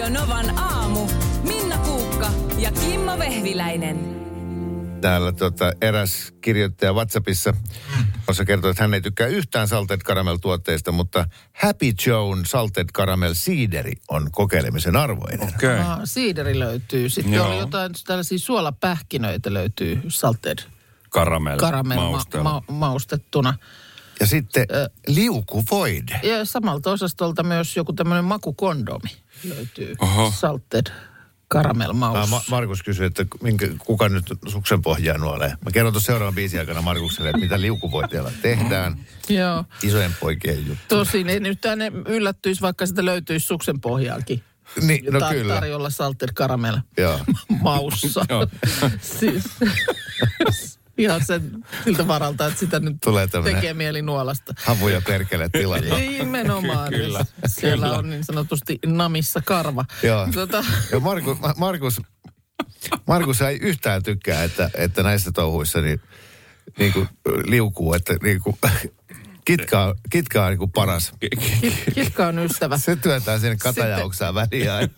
Radio Novan aamu. Minna Kuukka ja Kimmo Vehviläinen. Täällä tota, eräs kirjoittaja WhatsAppissa, jossa kertoo, että hän ei tykkää yhtään Salted Caramel-tuotteista, mutta Happy Joan Salted Caramel Siideri on kokeilemisen arvoinen. Okei. Okay. Ah, siideri löytyy. Sitten Joo. oli jotain tällaisia suolapähkinöitä löytyy salted Karamell. caramel ma- ma- maustettuna. Ja sitten liukuvoide. Ja samalta osastolta myös joku tämmöinen makukondomi löytyy. Oho. Salted caramel maus. Ah, Ma- Markus kysyi, että minkä, kuka nyt suksen pohjaa nuolee. Mä kerron tuossa seuraavan biisin aikana Markukselle, että mitä liukuvoiteella tehdään. Joo. Isojen poikien juttu. Tosin ei nyt tänne yllättyisi, vaikka sitä löytyisi suksen pohjaakin. Niin, no Ta- kyllä. Tarjolla salted caramel Joo. maussa. Joo. siis, ihan sen siltä varalta, että sitä nyt Tulee tekee mieli nuolasta. Havu ja perkele tilalla. Nimenomaan. Kyllä, Siellä kyllä. on niin sanotusti namissa karva. Joo. Tota, Ja Markus, Ma- Markus, Markus ei yhtään tykkää, että, että näissä touhuissa niin, niin kuin liukuu, että niin kuin, kitka, on- kitka on niin kuin paras. Kitka on ystävä. Se työntää sinne katajauksaa väliin aina.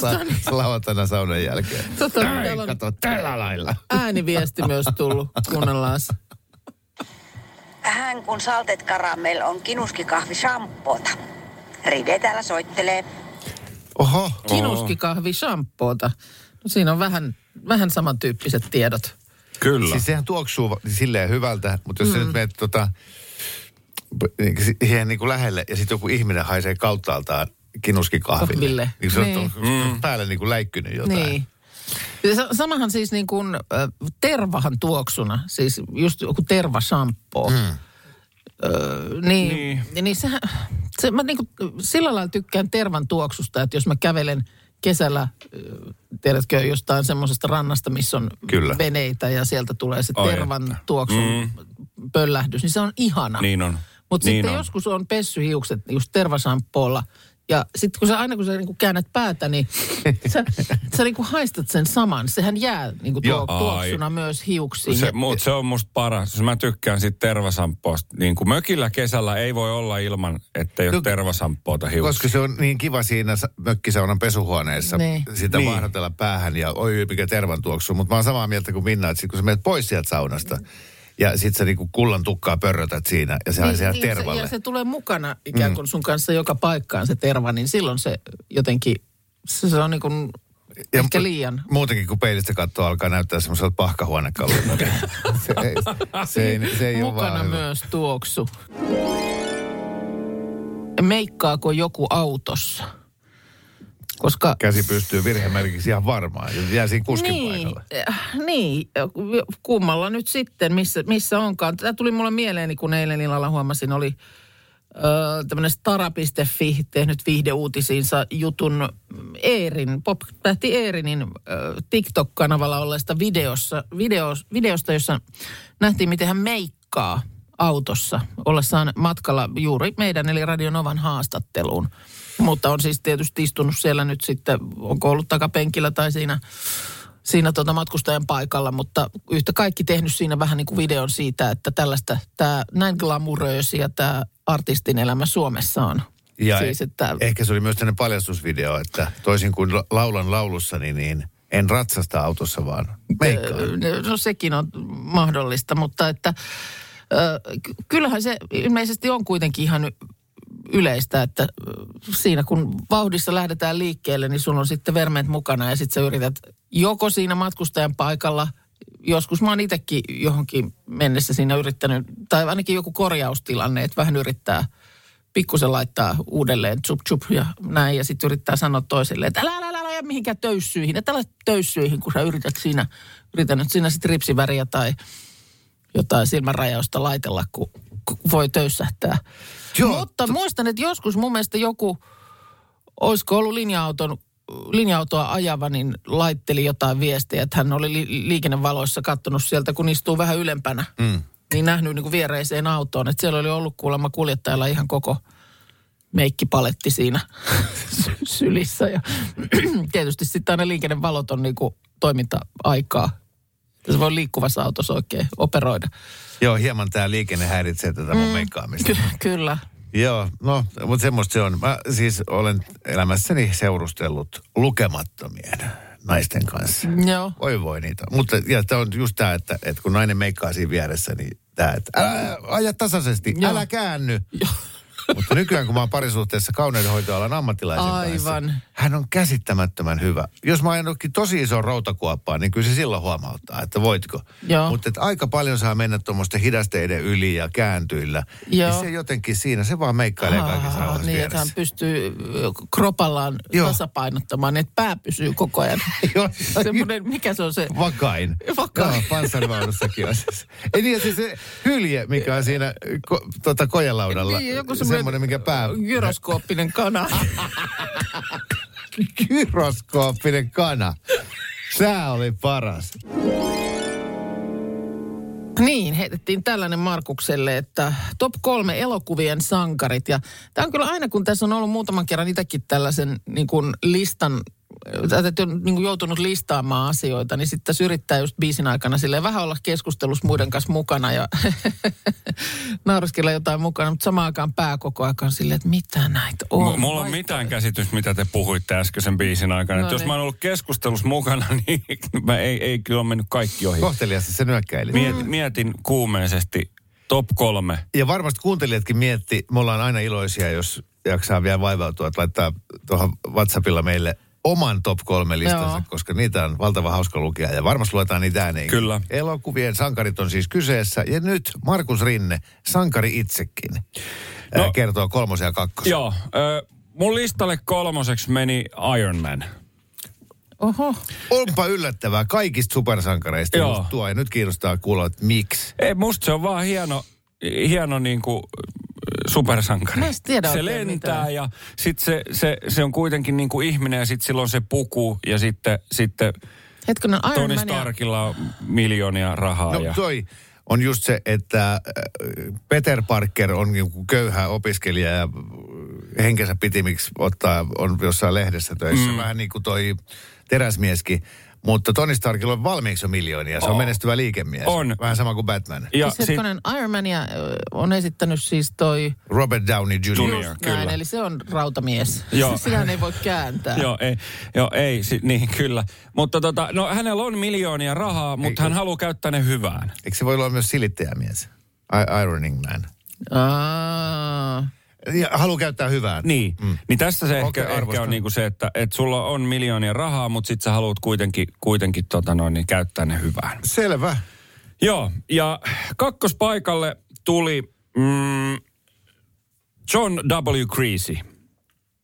Sa- lauantaina saunan jälkeen. Tota, Näin, täällä on kato, tällä lailla. ääniviesti myös tullut. Kuunnellaan. Hän kun saltet karamell on kinuskikahvi shampoota. Ride täällä soittelee. Oho, Kinuskikahvi shampoota. No siinä on vähän, vähän samantyyppiset tiedot. Kyllä. siis sehän tuoksuu silleen hyvältä, mutta jos mm. sä nyt menet tota, niin, siihen niin kuin lähelle ja sitten joku ihminen haisee kauttaaltaan kinuskikahville. Kahville. Niin se on Niin. mm. päälle niin kuin läikkynyt jotain. Niin. Samahan siis niin kuin tervahan tuoksuna, siis just joku tervashampoo. Mm. Öö, niin, Niin. niin. sehän, se, mä niin kuin, sillä lailla tykkään tervan tuoksusta, että jos mä kävelen kesällä, tiedätkö, jostain semmoisesta rannasta, missä on Kyllä. veneitä ja sieltä tulee se Ai tervan että. tuoksun Mm. pöllähdys, niin se on ihana. Niin on. Mutta niin sitten on. joskus on pessyhiukset just tervasampoolla. Ja sitten kun sä aina kun sä niinku käännät päätä, niin sä, sä niinku haistat sen saman. Sehän jää niinku Joo. tuo, tuoksuna myös hiuksiin. Se, mut se on musta paras. Mä tykkään siitä tervasampoosta. Niin kuin mökillä kesällä ei voi olla ilman, ettei ole No, tervasamppoota hiuksiin. Koska se on niin kiva siinä sa- mökkisaunan pesuhuoneessa Niin. sitä Niin. vaahdotella päähän ja oi mikä tervan tuoksu. Mutta mä oon samaa mieltä kuin Minna, että sit kun sä menet pois sieltä saunasta ja sit sä niinku kullan tukkaa pörrötät siinä ja se on siellä se, tervalle. ja se tulee mukana ikään kuin sun kanssa joka paikkaan se terva, niin silloin se jotenkin, se, se on niin kuin Ja ehkä liian. Muutenkin kun peilistä katsoo, alkaa näyttää semmoiselta pahkahuonekalulta. se, ei, se, ei, se ei ole Mukana hyvä. myös tuoksu. Meikkaako joku autossa? Koska Käsi pystyy virhemerkiksi ihan varmaan. Ja jää siinä kuskin niin, paikalle. äh, niin, kummalla nyt sitten, missä, missä onkaan. Tämä tuli mulle mieleeni, kun eilen illalla huomasin, oli ö, tämmöinen stara.fi tehnyt viihdeuutisiinsa jutun Eerin, pop-tähti Eerinin ö, TikTok-kanavalla olleesta videossa, videos, videosta, jossa nähtiin, miten hän meikkaa autossa ollessaan matkalla juuri meidän eli Radionovan haastatteluun. Mutta on siis tietysti istunut siellä nyt sitten, onko ollut takapenkillä tai siinä, siinä tota matkustajan paikalla, mutta yhtä kaikki tehnyt siinä vähän niin kuin videon siitä, että tällaista, tämä näin glamouröösiä tämä artistin elämä Suomessa on. Ja siis, että, ehkä se oli myös tämmöinen paljastusvideo, että toisin kuin la- laulan laulussani, niin en ratsasta autossa, vaan meikkaan. No sekin on mahdollista, mutta että kyllähän se ilmeisesti on kuitenkin ihan yleistä, että siinä kun vauhdissa lähdetään liikkeelle, niin sulla on sitten vermeet mukana ja sitten sä yrität joko siinä matkustajan paikalla, joskus mä oon itsekin johonkin mennessä siinä yrittänyt, tai ainakin joku korjaustilanne, että vähän yrittää pikkusen laittaa uudelleen chup chup ja näin ja sitten yrittää sanoa toiselle, että älä, älä, älä, älä mihinkään töyssyihin, että älä töyssyihin, kun sä yrität siinä, yritän nyt siinä sitten ripsiväriä tai jotain silmänrajausta laitella, kun, kun voi töyssähtää. Joo, Mutta muistan, että joskus mun mielestä joku, olisiko ollut linja-auton, linja-autoa ajava, niin laitteli jotain viestiä, että hän oli li- liikennevaloissa kattonut sieltä, kun istuu vähän ylempänä. Mm. Niin nähnyt niin kuin viereiseen autoon, että siellä oli ollut kuulemma kuljettajalla ihan koko meikkipaletti siinä sy- sylissä. Ja tietysti sitten aina liikennevalot on niin kuin toiminta-aikaa. Se voi liikkuvassa autossa oikein operoida. Joo, hieman tämä liikenne häiritsee tätä mun meikkaamista. Ky- kyllä. Joo, no, mutta semmoista se on. Mä siis olen elämässäni seurustellut lukemattomien naisten kanssa. Joo. Voi voi niitä. Mutta ja tämä on just tämä, että, että kun nainen meikkaa siinä vieressä, niin tämä, että älä aja tasaisesti, Joo. älä käänny. Mutta nykyään, kun mä oon parisuhteessa kauneudenhoitoalan ammattilaisen kanssa, Aivan. hän on käsittämättömän hyvä. Jos mä ajan tosi iso routakuoppaa, niin kyllä se silloin huomauttaa, että voitko. Mutta aika paljon saa mennä tuommoisten hidasteiden yli ja kääntyillä. Joo. Ja se jotenkin siinä, se vaan meikkailee kaikissa Ah, rauhassa niin, että hän pystyy kropallaan Joo. tasapainottamaan, niin että pää pysyy koko ajan. Joo. Semmoinen, mikä se on se? Vakain. Vakain. Joo, panssarivaunnussakin on se. Ei niin, siis se hylje, mikä on siinä ko, tota, kojelaudalla. Niin, joku semmoinen, semmoinen mikä pää... gyroskooppinen kana. Gyroskooppinen kana. Sää oli paras. Niin, heitettiin tällainen Markukselle, että top kolme elokuvien sankarit. Ja tämä on kyllä aina, kun tässä on ollut muutaman kerran itsekin tällaisen niin kuin listan, että on niin joutunut listaamaan asioita, niin sitten tässä yrittää just biisin aikana silleen vähän olla keskustelussa muiden kanssa mukana ja nauriskella jotain mukana, mutta samaan aikaan pää koko ajan silleen, että mitä näitä on. M- mulla on mitään käsitystä, mitä te puhuitte äskeisen biisin aikana. No No jos niin. mä oon ollut keskustelussa mukana, niin mä ei, ei kyllä ole mennyt kaikki ohi. Kohteliasti se nyökkäili. Miet, mietin kuumeisesti top kolme. Ja varmasti kuuntelijatkin mietti, me ollaan aina iloisia, jos jaksaa vielä vaivautua, että laittaa tuohon WhatsAppilla meille oman top kolme listansa, Joo. koska niitä on valtava hauska lukea ja varmasti luetaan niitä ääneen. Kyllä. Elokuvien sankarit on siis kyseessä ja nyt Markus Rinne, sankari itsekin, no. No. kertoo kolmosen ja kakkosen. Joo, ö, mun listalle kolmoseksi meni Iron Man. Oho, Onpa yllättävää kaikista supersankareista Joo. tuo ja nyt kiinnostaa kuulla, että miksi. Ei, musta se on vaan hieno, hieno niinku supersankari. Mä tiedä se lentää mitään. ja sit se, se, se on kuitenkin niinku ihminen ja sit sillä on se puku ja sitten, sitten hetkinen, Iron Tony. Starkilla on miljoonia rahaa. No ja... toi on just se, että äh, Peter Parker on joku köyhä opiskelija ja henkensä pitimiksi ottaa, on jossain lehdessä töissä. Mm. Vähän niin kuin toi teräsmieskin. Mutta Tony Starkilla on valmiiksi jo miljoonia. Se on On. menestyvä liikemies. On. Vähän sama kuin Batman. Ja Siis hetkonen, Iron Mania on esittänyt siis toi... Robert Downey Jr. Junior. Just kyllä. näin, eli se on rautamies. Joo. Sitä ei voi kääntää. Joo, ei, joo, ei si, niin kyllä. Mutta tota, no hänellä on miljoonia rahaa, mutta hän haluaa käyttää ne hyvään. Eikö se voi olla myös silittäjämies? I- Ironing Man. Aa. Ja haluaa käyttää hyvää. Niin, mm. niin tässä se Okei, ehkä, ehkä on niinku se, että et sulla on miljoonia rahaa, mutta sit sä haluat kuitenkin, kuitenkin tota noin, niin käyttää ne hyvään. Selvä. Joo, ja kakkospaikalle tuli mm, John W. Creasy.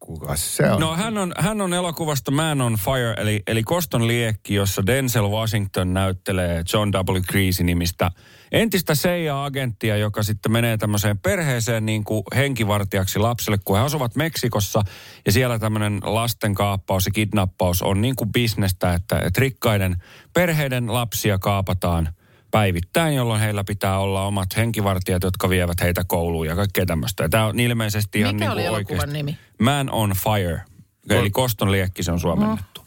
Kuka se on? No hän on, hän on elokuvasta Man on Fire, eli, eli Koston liekki, jossa Denzel Washington näyttelee John W. Creasy-nimistä entistä CIA-agenttia, joka sitten menee tämmöiseen perheeseen niin kuin henkivartijaksi lapselle, kun he asuvat Meksikossa. Ja siellä tämmöinen lasten kaappaus ja kidnappaus on niin kuin bisnestä, että, että rikkaiden perheiden lapsia kaapataan päivittäin, jolloin heillä pitää olla omat henkivartijat, jotka vievät heitä kouluun ja kaikkea tämmöistä. Ja tämä on ilmeisesti ihan Mikä niin oli oikeasti. nimi? Man on Fire, eli Koston liekki se on suomennettu.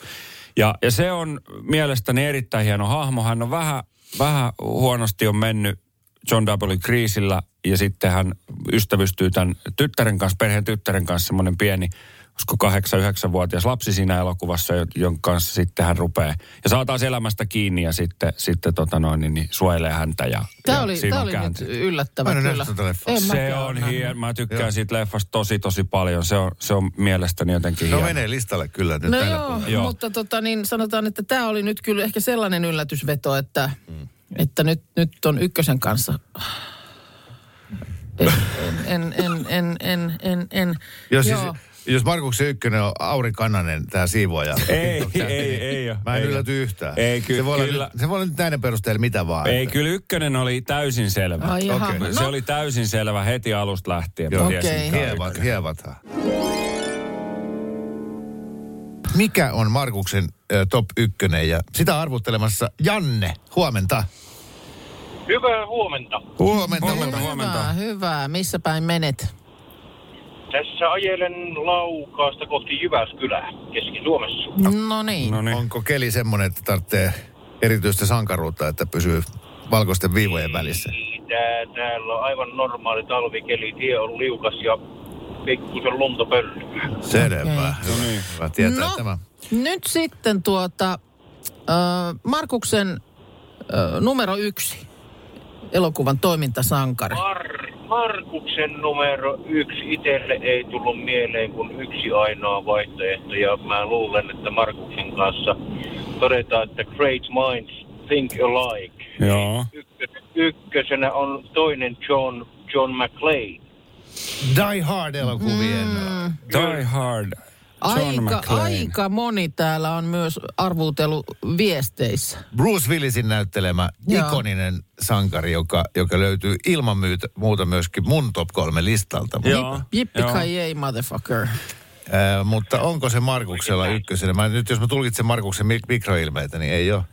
Ja, ja se on mielestäni erittäin hieno hahmo. Hän on vähän, vähän huonosti on mennyt John W. Creasillä ja sitten hän ystävystyy tämän tyttären kanssa, perheen tyttären kanssa, semmoinen pieni, olisiko 8-9-vuotias lapsi siinä elokuvassa, jo- jonka kanssa sitten hän rupeaa. Ja saa taas elämästä kiinni ja sitten, sitten tota noin, niin, niin suojelee häntä. Ja, Tämä ja oli, siinä tämä on oli nyt yllättävä Mä kyllä. En Se on hieno. Mä tykkään Joo. siitä leffasta tosi, tosi paljon. Se on, se on mielestäni jotenkin No hieno. menee listalle kyllä nyt No joo. Joo. mutta tota, niin sanotaan, että tämä oli nyt kyllä ehkä sellainen yllätysveto, että, Mm. että nyt, nyt on ykkösen kanssa. En, en, en, en, en, en, en. Jos, siis, Joo. Jos Markuksen ykkönen on Auri Kannanen, tämä siivoaja. Ei, TikTok-tähti, ei, niin ei ole, Mä en ei ylläty yhtään. Ei, ky- se voi olla, kyllä. nyt- se voi olla nyt näiden perusteella mitä vaan. Ei, että- kyllä ykkönen oli täysin selvä. Ai jaha. Okei. Se oli täysin selvä heti alusta lähtien. Joo. Okei. että tämä on Hievat, ykkönen. hievathan. Mikä on Markuksen ö, top ykkönen ja sitä arvuttelemassa Janne, huomenta. Hyvää huomenta. Huomenta. Huomenta. huomenta. Hyvä, hyvä. Missä päin menet? Tässä ajelen Laukaasta kohti Jyväskylää Keski-Suomessa. No niin. No niin. Onko keli semmoinen, että tarvitsee erityistä sankaruutta, että pysyy valkoisten viivojen välissä? Tää, täällä on aivan normaali talvikeli. Tie on liukas ja pikkusen luntopöllyä. Selvä. Okei. Hyvä. Hyvä tietää no, tämä. nyt sitten tuota, äh, Markuksen äh, numero yksi elokuvan toimintasankari. Mar- Markuksen numero yksi itselle ei tullut mieleen kuin yksi ainoa vaihtoehto. Ja mä luulen, että Markuksen kanssa todetaan, että great minds think alike. Joo. Ykkös, ykkösenä on toinen John, John McClane. Die Hard-elokuvien. Mm. Die Hard. John Aika, McClane. aika moni täällä on myös arvuutellut viesteissä. Bruce Willisin näyttelemä Joo. ikoninen sankari, joka, joka löytyy ilman myytä, muuta myöskin mun top kolme listalta. Joo. Jippi kai motherfucker. Ää, mutta onko se Markuksella ykkösenä? Mä, nyt jos mä tulkitsen Markuksen mik- mikroilmeitä, niin ei ole.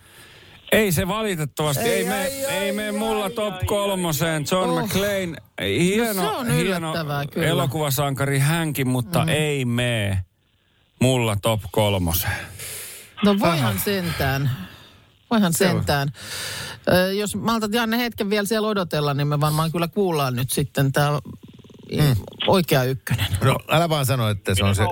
Ei se valitettavasti, ei, Ei, me, ei mene ai, mulla ai, top ai, kolmoseen. John Oh. McClane, hieno, No se on hieno kyllä. elokuvasankari hänkin, mutta mm. ei mene mulla top kolmoseen. No voihan sentään. Voihan sentään. Ö, jos maltat Janne hetken vielä siellä odotella, niin me varmaan kyllä kuullaan nyt sitten tämä mm. oikea ykkönen. No älä vaan sano, että se on se...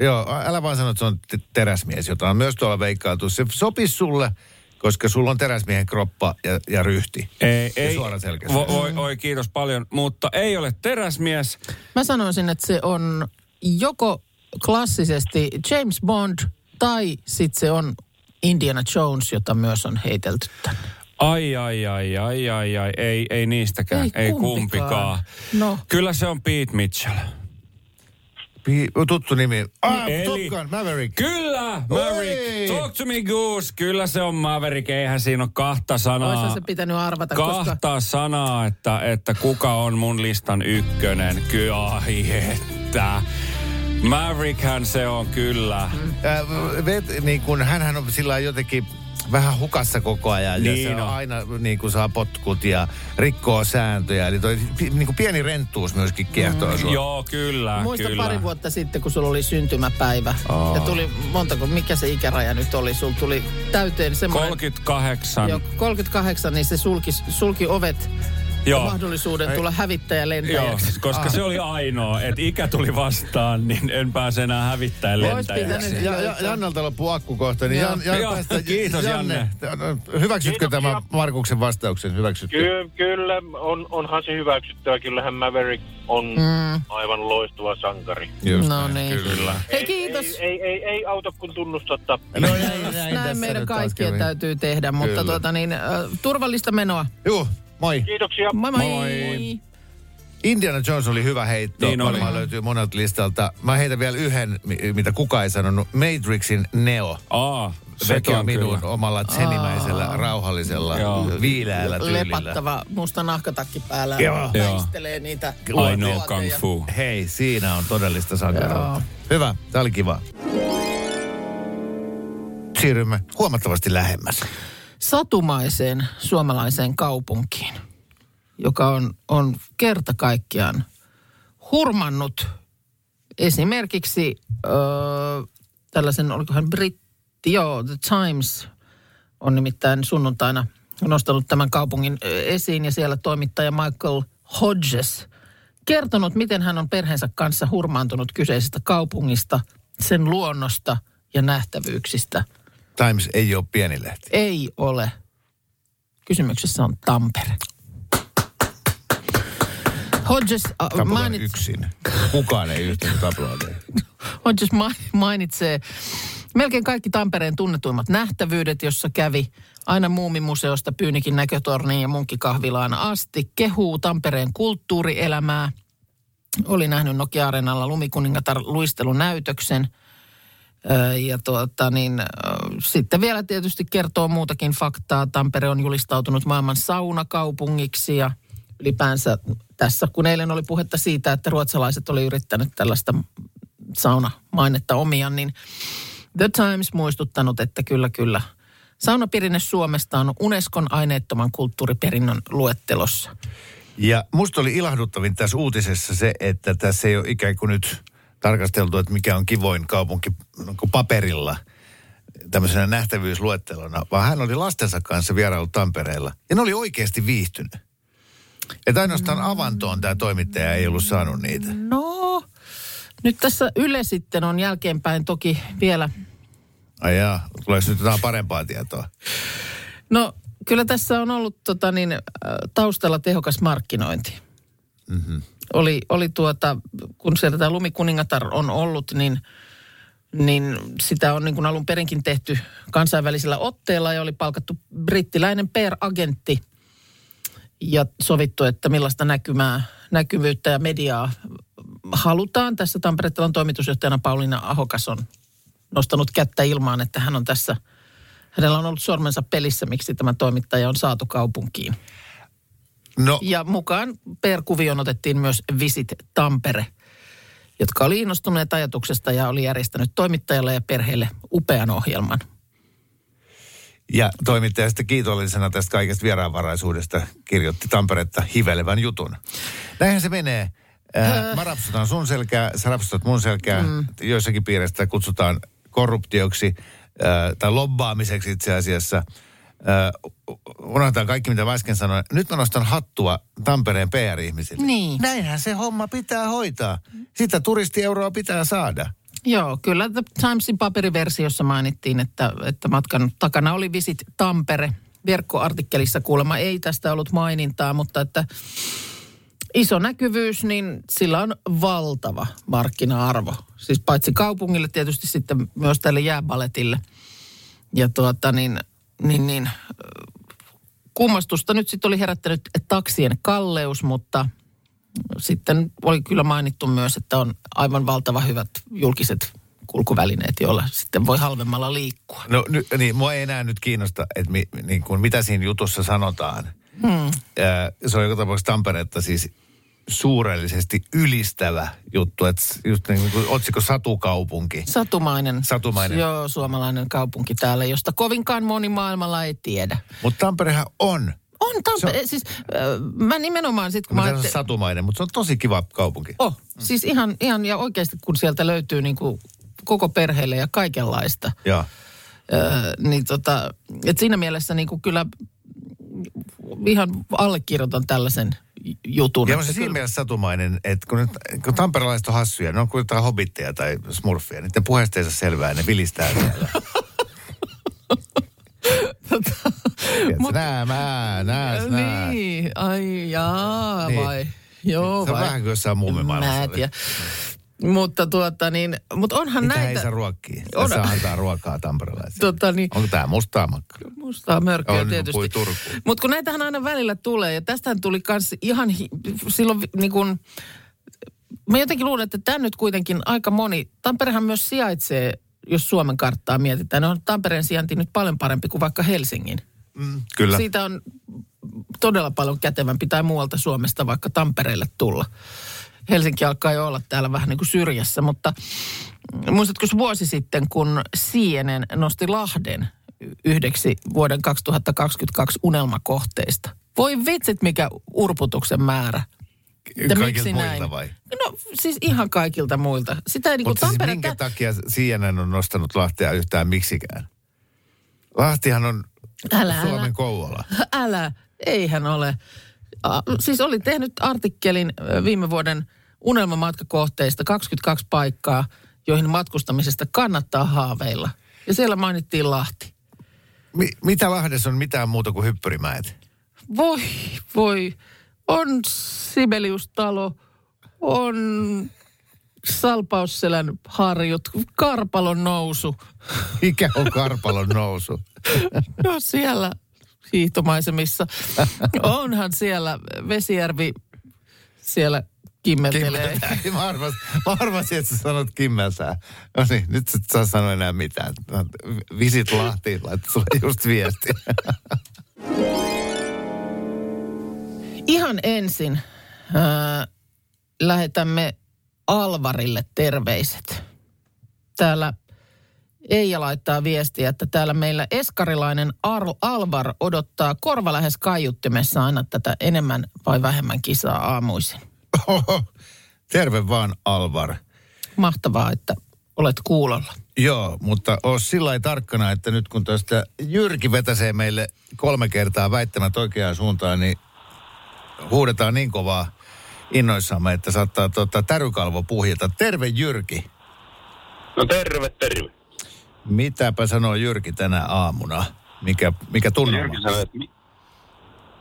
Joo, älä vaan sano, että se on te- teräsmies, jota on myös tuolla veikkailtu. Se sopisi sulle, koska sulla on teräsmiehen kroppa ja, ja ryhti. Ei, Ja ei. suoraselkäisyys. Vo, voi, oi, kiitos paljon. Mutta ei ole teräsmies. Mä sanoisin, että se on joko klassisesti James Bond tai sitten se on Indiana Jones, jota myös on heitelty tänne. Ai, ai, ai, ai, ai, ai. Ei, ei niistäkään. Ei Ei, kumpikaan. kumpikaan. No. Kyllä se on Pete Mitchell. Pi- tuttu nimi. Ah, Eli- Top Gun, Maverick. Kyllä, Maverick. Oi! Talk to me goose. Kyllä se on Maverick. Eihän siinä ole kahta sanaa. Olisihan se pitänyt arvata, koska kahta sanaa, että, että kuka on mun listan ykkönen. Kyllä, ai että. Maverickhän se on kyllä. Äh, vet, niin kun, hänhän on sillä jotenkin vähän hukassa koko ajan. ja Niin se on. aina niin kuin saa potkut ja rikkoo sääntöjä. Eli toi niin kuin pieni renttuus myöskin kiehtoo sua. Joo, kyllä, Muista kyllä. pari vuotta sitten, kun sulla oli syntymäpäivä. Aa. Ja tuli, montako, mikä se ikäraja nyt oli? Sulla tuli täyteen semmoinen... 38. Jo, 38, niin se sulki, sulki ovet Joo. mahdollisuuden Ei- tulla Joo, hävittäjälentäjäksi. koska se oli ainoa, että ikä tuli vastaan, niin en pääse enää hävittäjän Ois lentäjäksi. pitänyt- Ja, ja, Jannalta loppuu akku kohta, niin Joo. Jan, Jan, Joo, päästä, kiitos, Janne. Hyväksytkö Kiitoksia. tämä Markuksen vastauksen? Hyväksytkö? Ky- kyllä, on, onhan se hyväksyttävä. Kyllähän Maverick on mm. aivan loistava sankari. Just No niin. Kyllä. Hei kiitos. Ei, ei, ei, ei auta kun tunnustaa tappia. No näin, näin, Näin tässä meidän kaikkien täytyy tehdä, mutta tuota niin, äh, turvallista menoa. Juu, moi. Kiitoksia. Moi moi. Moi. Indiana Jones oli hyvä heitto. Niin oli. Varmaan löytyy monelta listalta. Mä heitän vielä yhden, mi- mitä kukaan ei sanonut. Matrixin Neo. Aa, on minun kyllä. omalla tsenimäisellä, rauhallisella, Joo. viileällä tyylillä. Lepattava musta nahkatakki päällä. Joo. Väistelee niitä. I know kung fu. Hei, siinä on todellista sankaruutta. Joo. Hyvä, tämä oli kiva. Siirrymme huomattavasti lähemmäs. Satumaiseen suomalaiseen kaupunkiin, joka on, on kerta kaikkiaan hurmannut esimerkiksi öö, tällaisen, olikohan britti, joo, The Times on nimittäin sunnuntaina nostanut tämän kaupungin ö, esiin ja siellä toimittaja Michael Hodges kertonut, miten hän on perheensä kanssa hurmaantunut kyseisestä kaupungista, sen luonnosta ja nähtävyyksistä. Times ei ole pieni lehti. Ei ole. Kysymyksessä on Tampere. Hodges, äh, Taputan mainit, yksin. Kukaan ei yhtynyt aplodeihin. Hodges ma- mainitsee melkein kaikki Tampereen tunnetuimmat nähtävyydet, jossa kävi aina Muumimuseosta Pyynikin näkötorniin ja Munkkikahvilaan asti. Kehuu Tampereen kulttuurielämää. Oli nähnyt Nokia-areenalla Lumikuningatar luistelunäytöksen. Ja tuota, niin, ö, sitten vielä tietysti kertoo muutakin faktaa. Tampere on julistautunut maailman saunakaupungiksi ja ylipäänsä tässä, kun eilen oli puhetta siitä, että ruotsalaiset oli yrittänyt tällaista saunamainetta omia, niin The Times muistuttanut, että kyllä, kyllä. Saunaperinne Suomesta on Unescon aineettoman kulttuuriperinnön luettelossa. Ja musta oli ilahduttavin tässä uutisessa se, että tässä ei ole ikään kuin nyt tarkasteltu, että mikä on kivoin kaupunki niin paperilla tämmöisenä nähtävyysluettelona, vaan hän oli lastensa kanssa vierailut Tampereella. Ja ne oli oikeasti viihtynyt. Että ainoastaan avantoon tämä toimittaja ei ollut saanut niitä. No, Nyt tässä Yle sitten on jälkeenpäin toki vielä, Ai jaa, tuleeko nyt jotain parempaa tietoa? no kyllä tässä on ollut tota niin, taustalla tehokas markkinointi. Mm-hmm. Oli, oli tuota, kun sieltä tämä Lumikuningatar on ollut, niin, niin sitä on niin kuin alun perinkin tehty kansainvälisellä otteella ja oli palkattu brittiläinen PR-agentti ja sovittu, että millaista näkymää, näkyvyyttä ja mediaa halutaan. Tässä Tampereelta toimitusjohtajana Pauliina Ahokas on nostanut kättä ilmaan, että hän on tässä, hänellä on ollut sormensa pelissä, miksi tämä toimittaja on saatu kaupunkiin. No, Ja mukaan per-kuvioon otettiin myös Visit Tampere, jotka oli innostuneet ajatuksesta ja oli järjestänyt toimittajalle ja perheelle upean ohjelman. Ja toimittaja sitten kiitollisena tästä kaikesta vieraanvaraisuudesta kirjoitti Tamperetta hivelevän jutun. Näinhän se menee. Äh, mä rapsutan sun selkää, sä rapsutat mun selkää. Mm. Joissakin piireissä kutsutaan korruptioksi äh, tai lobbaamiseksi itse asiassa. Äh, unohdetaan kaikki, mitä mä äsken sanoin. Nyt mä nostan hattua Tampereen PR-ihmisille. Niin. Näinhän se homma pitää hoitaa. Sitä turistieuroa pitää saada. Joo, kyllä The Timesin paperiversiossa mainittiin, että, että matkan takana oli Visit Tampere. Verkkoartikkelissa kuulemma ei tästä ollut mainintaa, mutta että iso näkyvyys, niin sillä on valtava markkina-arvo. Siis paitsi kaupungille tietysti sitten myös tälle jääbaletille. Ja tuota niin, niin, niin äh, kummastusta nyt sitten oli herättänyt taksien kalleus, mutta sitten oli kyllä mainittu myös, että on aivan valtava hyvät julkiset kulkuvälineet, joilla sitten voi halvemmalla liikkua. No ny, niin, mua ei enää nyt kiinnosta, että mi, niin kuin, mitä siinä jutussa sanotaan. Hmm. se on joka tapauksessa Tamperetta siis suurellisesti ylistävä juttu, että just niin kuin otsikko Satukaupunki. Satumainen. Satumainen. Joo, suomalainen kaupunki täällä, josta kovinkaan moni maailmalla ei tiedä. Mutta Tamperehan on, On Tampere, Se siis äh, mä nimenomaan sitten kun mä mä ajattelin, satumainen, mutta se on tosi kiva kaupunki. oh, siis ihan, ihan ja oikeasti kun sieltä löytyy niin kuin koko perheelle ja kaikenlaista, Joo. Öö, niin tota, et siinä mielessä niin kuin kyllä ihan allekirjoitan tällaisen jutun. Ja on se siinä kyllä- mielessä satumainen, että kun, nyt, kun tamperelaiset on hassuja, ne on kuin jotain hobitteja tai smurfia, niiden saa selvää, ne vilistää siellä. Tiedätkö, nää, mä, nää, nää. Niin, ai jaa, Niin. vai? Joo, Se on vai? vähän kuin jossain muumimaailmassa. Mä en tiedä. Mutta tuota niin, mutta onhan Mitä ei näitä... saa ruokkia? On. On. Saa antaa ruokaa tamperelaisille. Tota niin, Onko tämä mustaa makkaa? mustaa mörköä On, tietysti. Turkuun. Mutta kun näitähän aina välillä tulee, ja tästähän tuli kans ihan hi- silloin niin kun, mä jotenkin luulen, että tämä nyt kuitenkin aika moni, Tamperehan myös sijaitsee, jos Suomen karttaa mietitään, niin on Tampereen sijainti nyt paljon parempi kuin vaikka Helsingin. Mm, kyllä. Siitä on todella paljon kätevämpi tai muualta Suomesta vaikka Tampereelle tulla. Helsinki alkaa jo olla täällä vähän niin kuin syrjässä, mutta muistatko vuosi sitten, kun Sienen nosti Lahden yhdeksi vuoden 2022 unelmakohteista? Voi vitsit, mikä urputuksen määrä. Että Kaikilta miksi muilta näin? vai? No siis ihan kaikilta muilta. Sitä ei niin kuin Mutta siis minkä takia CNN on nostanut Lahtea yhtään miksikään? Lahtihan on Älä, älä. Suomen Kouvola. Älä, eihän ole. Siis oli tehnyt artikkelin viime vuoden unelmamatkakohteista 22 paikkaa, joihin matkustamisesta kannattaa haaveilla. Ja siellä mainittiin Lahti. Mi- mitä Lahdessa on mitään muuta kuin hyppyrimäet? Voi, voi. On Sibeliustalo, on Salpausselän harjut, Karpalon nousu. Mikä on Karpalon nousu? No siellä hiihtomaisemissa. Onhan siellä Vesijärvi siellä kimmeltelee. Kimmeltää. Mä arvasin, mä arvasin, että sä sanot kimmelsää. No niin, nyt sä et saa sanoa enää mitään. Visit Lahtiin, laitat sulle just viesti. Ihan ensin äh, lähetämme Alvarille terveiset. Täällä Eija laittaa viestiä, että täällä meillä eskarilainen Ar- Alvar odottaa korva lähes kaiuttimessa aina tätä enemmän vai vähemmän kisaa aamuisin. Oho. Terve vaan Alvar. Mahtavaa, että olet kuulolla. Joo, mutta oo sillä lailla tarkkana, että nyt kun tästä Jyrki vetäsee meille kolme kertaa väittämät oikeaan suuntaan, niin huudetaan niin kovaa, innoissamme, että saattaa tota, tärykalvo puhjeta. Terve Jyrki. No terve, terve. Mitäpä sanoo Jyrki tänä aamuna? Mikä, mikä tunnelma? Jyrki sanoi, että mi-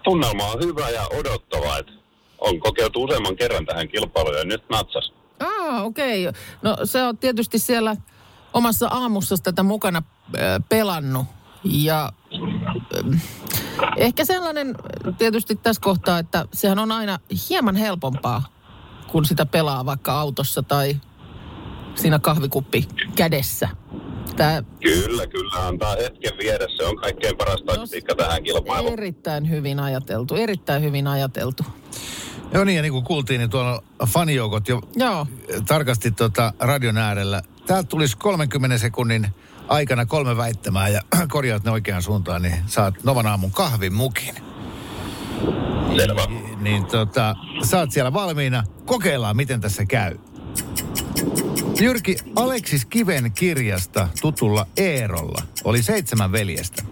tunnelma on hyvä ja odottava. Että on kokeiltu useamman kerran tähän kilpailuun ja nyt natsas. Ah, okei. Okay. No se on tietysti siellä omassa aamussa tätä mukana äh, pelannut. Ja ehkä sellainen tietysti tässä kohtaa, että sehän on aina hieman helpompaa, kun sitä pelaa vaikka autossa tai siinä kahvikuppi kädessä. Tämä Kyllä, kyllä. Antaa hetken viedä. Se on kaikkein paras taktiikka tähän kilpailuun. erittäin hyvin ajateltu, erittäin hyvin ajateltu. Joo niin, ja niin kuin kuultiin, niin tuolla fanijoukot jo Joo, tarkasti tota radion äärellä. Täältä tulisi 30 sekunnin aikana kolme väittämää ja korjaat ne oikeaan suuntaan, niin saat Novan aamun kahvin mukin. Selvä. Niin tota, saat siellä valmiina. Kokeillaan, miten tässä käy. Jyrki Aleksis Kiven kirjasta tutulla Eerolla oli seitsemän veljestä.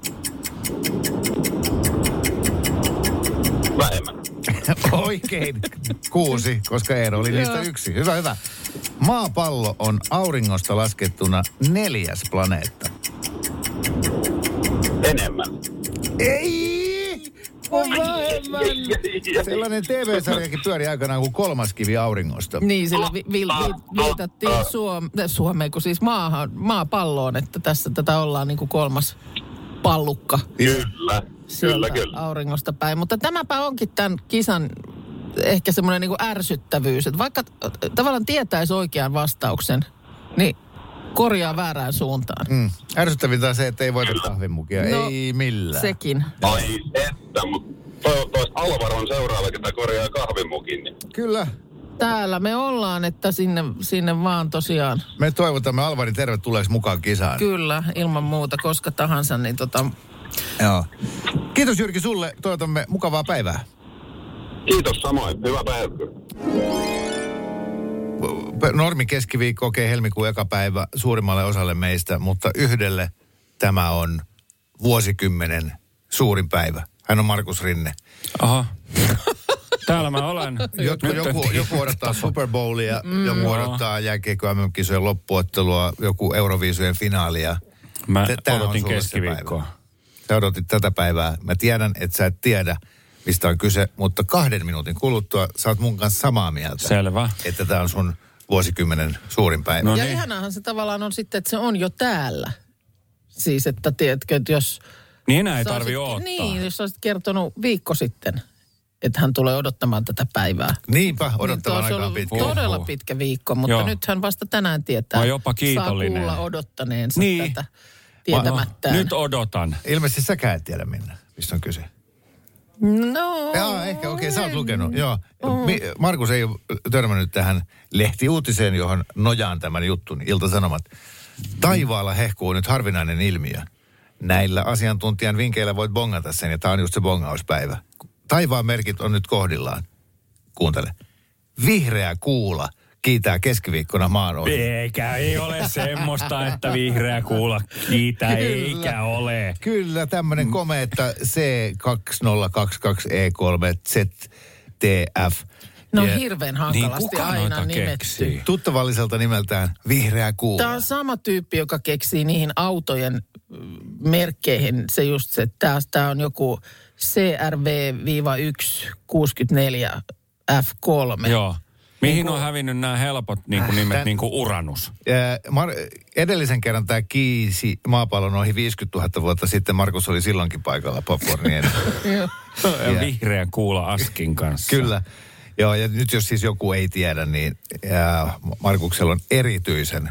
Vähemmän. Oikein. Kuusi, koska Eero oli niistä Joo. yksi. Hyvä, hyvä. Maapallo on auringosta laskettuna neljäs planeetta. Enemmän. Ei! On vähemmän. Sellainen TV-sarjakin pyöri aikanaan kuin kolmas kivi auringosta. niin sillä vi, vi, vi, viitattiin Suom, äh, Suomeen, kun siis maahan, maapalloon, että tässä tätä ollaan niin kuin kolmas pallukka Kyllä. Sieltä Kyllä, kyllä. auringosta päin. Mutta tämäpä onkin tämän kisan ehkä semmoinen niin kuin ärsyttävyys, että vaikka äh, tavallaan tietäisi oikean vastauksen, niin korjaa väärään suuntaan. Mm. Ärsyttävintä on se, että ei voita kahvimukia. No, ei millään. Sekin. Ai että, mutta toivottavasti Alvar on seuraava, ketä korjaa kahvimukin. Niin Kyllä. Täällä me ollaan, että sinne, sinne vaan tosiaan. Me toivotamme Alvarin tervetulleeksi mukaan kisaan. Kyllä, ilman muuta, koska tahansa, niin tota, Joo. Kiitos Jyrki sulle. Toivotamme mukavaa päivää. Kiitos samoin. Hyvää päivää. Normi keskiviikko, okei, okay, helmikuun eka päivä suurimmalle osalle meistä, mutta yhdelle tämä on vuosikymmenen suurin päivä. Hän on Markus Rinne. Aha. Täällä mä olen. Joku, Nyt joku, joku odottaa Super Bowlia, mm, joku odottaa jääkiekko MM-kisojen loppuottelua, joku Euroviisujen finaalia. Mä Tä- tää on odotin keskiviikkoa. Sä odotit tätä päivää. Mä tiedän, että sä et tiedä, mistä on kyse, mutta kahden minuutin kuluttua sä oot mun kanssa samaa mieltä. Selvä. Että tämä on sun vuosikymmenen suurin päivä. No ja niin. ihanahan se tavallaan on sitten, että se on jo täällä. Siis, että tiedätkö, että jos... Niin enää ei tarvi olisit- odottaa. Niin, jos sä olisit kertonut viikko sitten, että hän tulee odottamaan tätä päivää. Niimpä, odottavan niin aikaa pitkä. todella Oho. pitkä viikko, mutta Joo. nyt hän vasta tänään tietää. Mä jopa kiitollinen. Saa kuulla odottaneensa Niin. tätä tietämättään. Nyt odotan. Ilmeisesti säkään et tiedä minne, mistä on kyse. No, Jaa, ehkä, okei, sä oot lukenut. Joo. Mi- Markus ei ole törmännyt tähän lehtiuutiseen, johon nojaan tämän juttun, Ilta-Sanomat. Taivaalla hehkuu nyt harvinainen ilmiö. Näillä asiantuntijan vinkeillä voit bongata sen, ja tämä on just se bongauspäivä. Taivaan merkit on nyt kohdillaan. Kuuntele. Vihreä kuula kiitää keskiviikkona maan ohi. Eikä, ei ole semmoista, että vihreä kuula kiitä, eikä ole. Kyllä, tämmöinen komeetta C2022E3ZTF. no Ja hirveän Niin hankalasti kuka aina nimetty. keksii? Tuttavalliselta nimeltään Vihreä kuula. Tämä on sama tyyppi, joka keksii niihin autojen mm, merkkeihin se just se, että tämä on joku CRV-164 F3. Joo. Mihin on hävinnyt nämä helpot niin kuin nimet, Tän- niin kuin Uranus? Ää, Mar- edellisen kerran tämä kiisi maapallon ohi 50 000 vuotta sitten. Markus oli silloinkin paikalla Papuarnien. Ja vihreä kuula Askin kanssa. Kyllä. Joo, ja nyt jos siis joku ei tiedä, niin ää, Markuksella on erityisen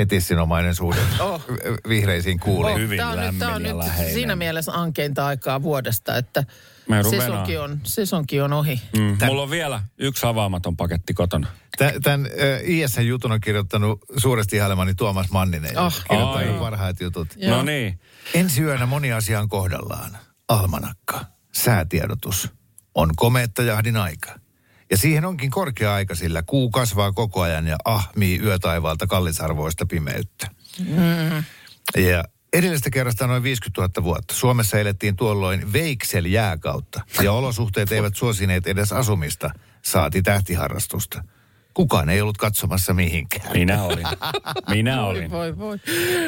fetissinomainen suhde Oh. vihreisiin kuuliin. Hyvin Tämä on, nyt, tämä on nyt läheinen. siinä mielessä ankeinta aikaa vuodesta, että sesonki on, sesonki on ohi. Mm, mulla on vielä yksi avaamaton paketti kotona. Tä- Tämän ISN jutun on kirjoittanut suuresti ihailemani Tuomas Manninen. Oh. kirjoittanut Ai. parhaat jutut. Joo. No niin. Ensi yönä moni asia on kohdallaan. Almanakka, säätiedotus, on komeetta jahdin aika. Ja siihen onkin korkea aika, sillä kuu kasvaa koko ajan ja ahmii yötaivaalta kallisarvoista pimeyttä. Mm. Ja edellisestä kerrasta noin 50 000 vuotta. Suomessa elettiin tuolloin veikseljääkautta ja olosuhteet eivät suosineet edes asumista. saati tähtiharrastusta. Kukaan ei ollut katsomassa mihinkään. Minä olin. Minä olin. Voi, voi.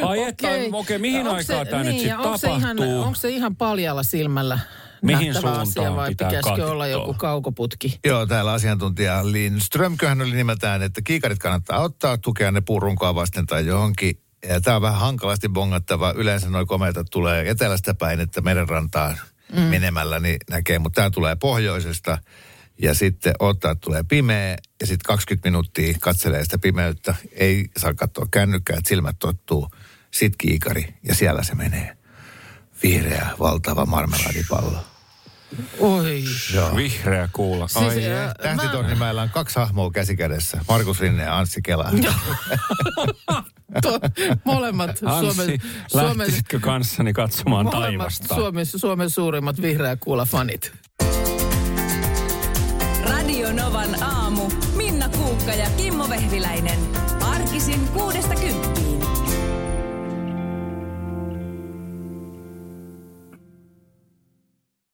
Ai että, okei, mihin Onko aikaan tämä nyt niin, sitten onko se, ihan, tapahtuu? onko se ihan paljalla silmällä Mihin nähtävä asia suuntaan vai pitää pitäisikö katsoa? olla joku kaukoputki? Joo, täällä asiantuntija Lindström, hän oli nimeltään, että kiikarit kannattaa ottaa, tukea ne puurunkoa vasten tai johonkin. Ja tämä on vähän hankalasti bongattava. Yleensä noin komeita tulee etelästä päin, että merenrantaan mm. menemällä niin näkee, mutta tämä tulee pohjoisesta. Ja sitten ottaa, että tulee pimeä ja sitten 20 minuuttia katselee sitä pimeyttä. Ei saa katsoa kännykkää, että silmät tottuu. Sitten kiikari ja siellä se menee. Vihreä, valtava marmeladipallo. Oi. Joo. Vihreä kuulla. Siis, Ai, äh, Tähtitornimäellä on kaksi hahmoa käsikädessä. Markus Rinne ja Anssi Kela. to, molemmat Anssi, Suomen, Suomen, lähtisitkö kanssani katsomaan molemmat taivasta? Suomen, Suomen suurimmat vihreä kuula fanit. Radio Novan aamu. Minna Kuukka ja Kimmo Vehviläinen. Arkisin kuudesta kymppiin.